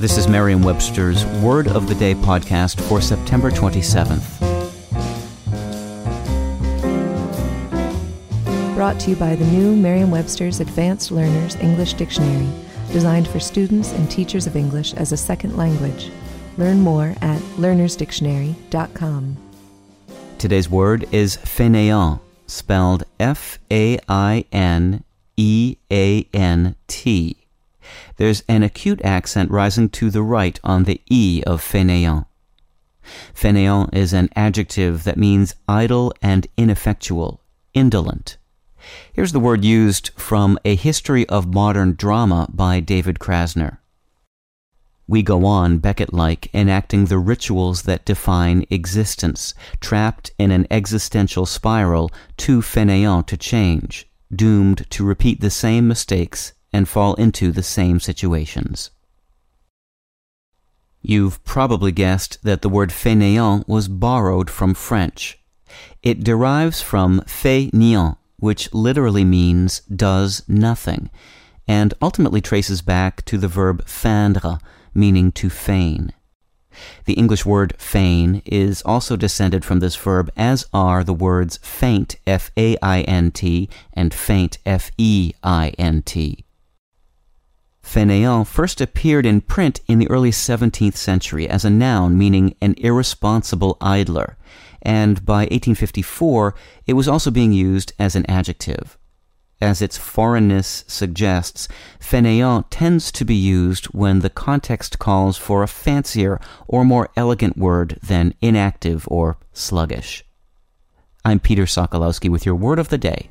This is Merriam Webster's Word of the Day podcast for September 27th. Brought to you by the new Merriam Webster's Advanced Learners English Dictionary, designed for students and teachers of English as a second language. Learn more at learnersdictionary.com. Today's word is fainéant, spelled F A I N E A N T. There's an acute accent rising to the right on the E of fainéant. Fainéant is an adjective that means idle and ineffectual, indolent. Here's the word used from A History of Modern Drama by David Krasner. We go on, Beckett like, enacting the rituals that define existence, trapped in an existential spiral, too fainéant to change, doomed to repeat the same mistakes and fall into the same situations. You've probably guessed that the word fainéant was borrowed from French. It derives from fait-nient, which literally means does nothing, and ultimately traces back to the verb feindre, meaning to feign. The English word feign is also descended from this verb, as are the words faint, F A I N T, and feint, F E I N T. Fainéant first appeared in print in the early 17th century as a noun meaning an irresponsible idler, and by 1854 it was also being used as an adjective. As its foreignness suggests, fainéant tends to be used when the context calls for a fancier or more elegant word than inactive or sluggish. I'm Peter Sokolowski with your word of the day.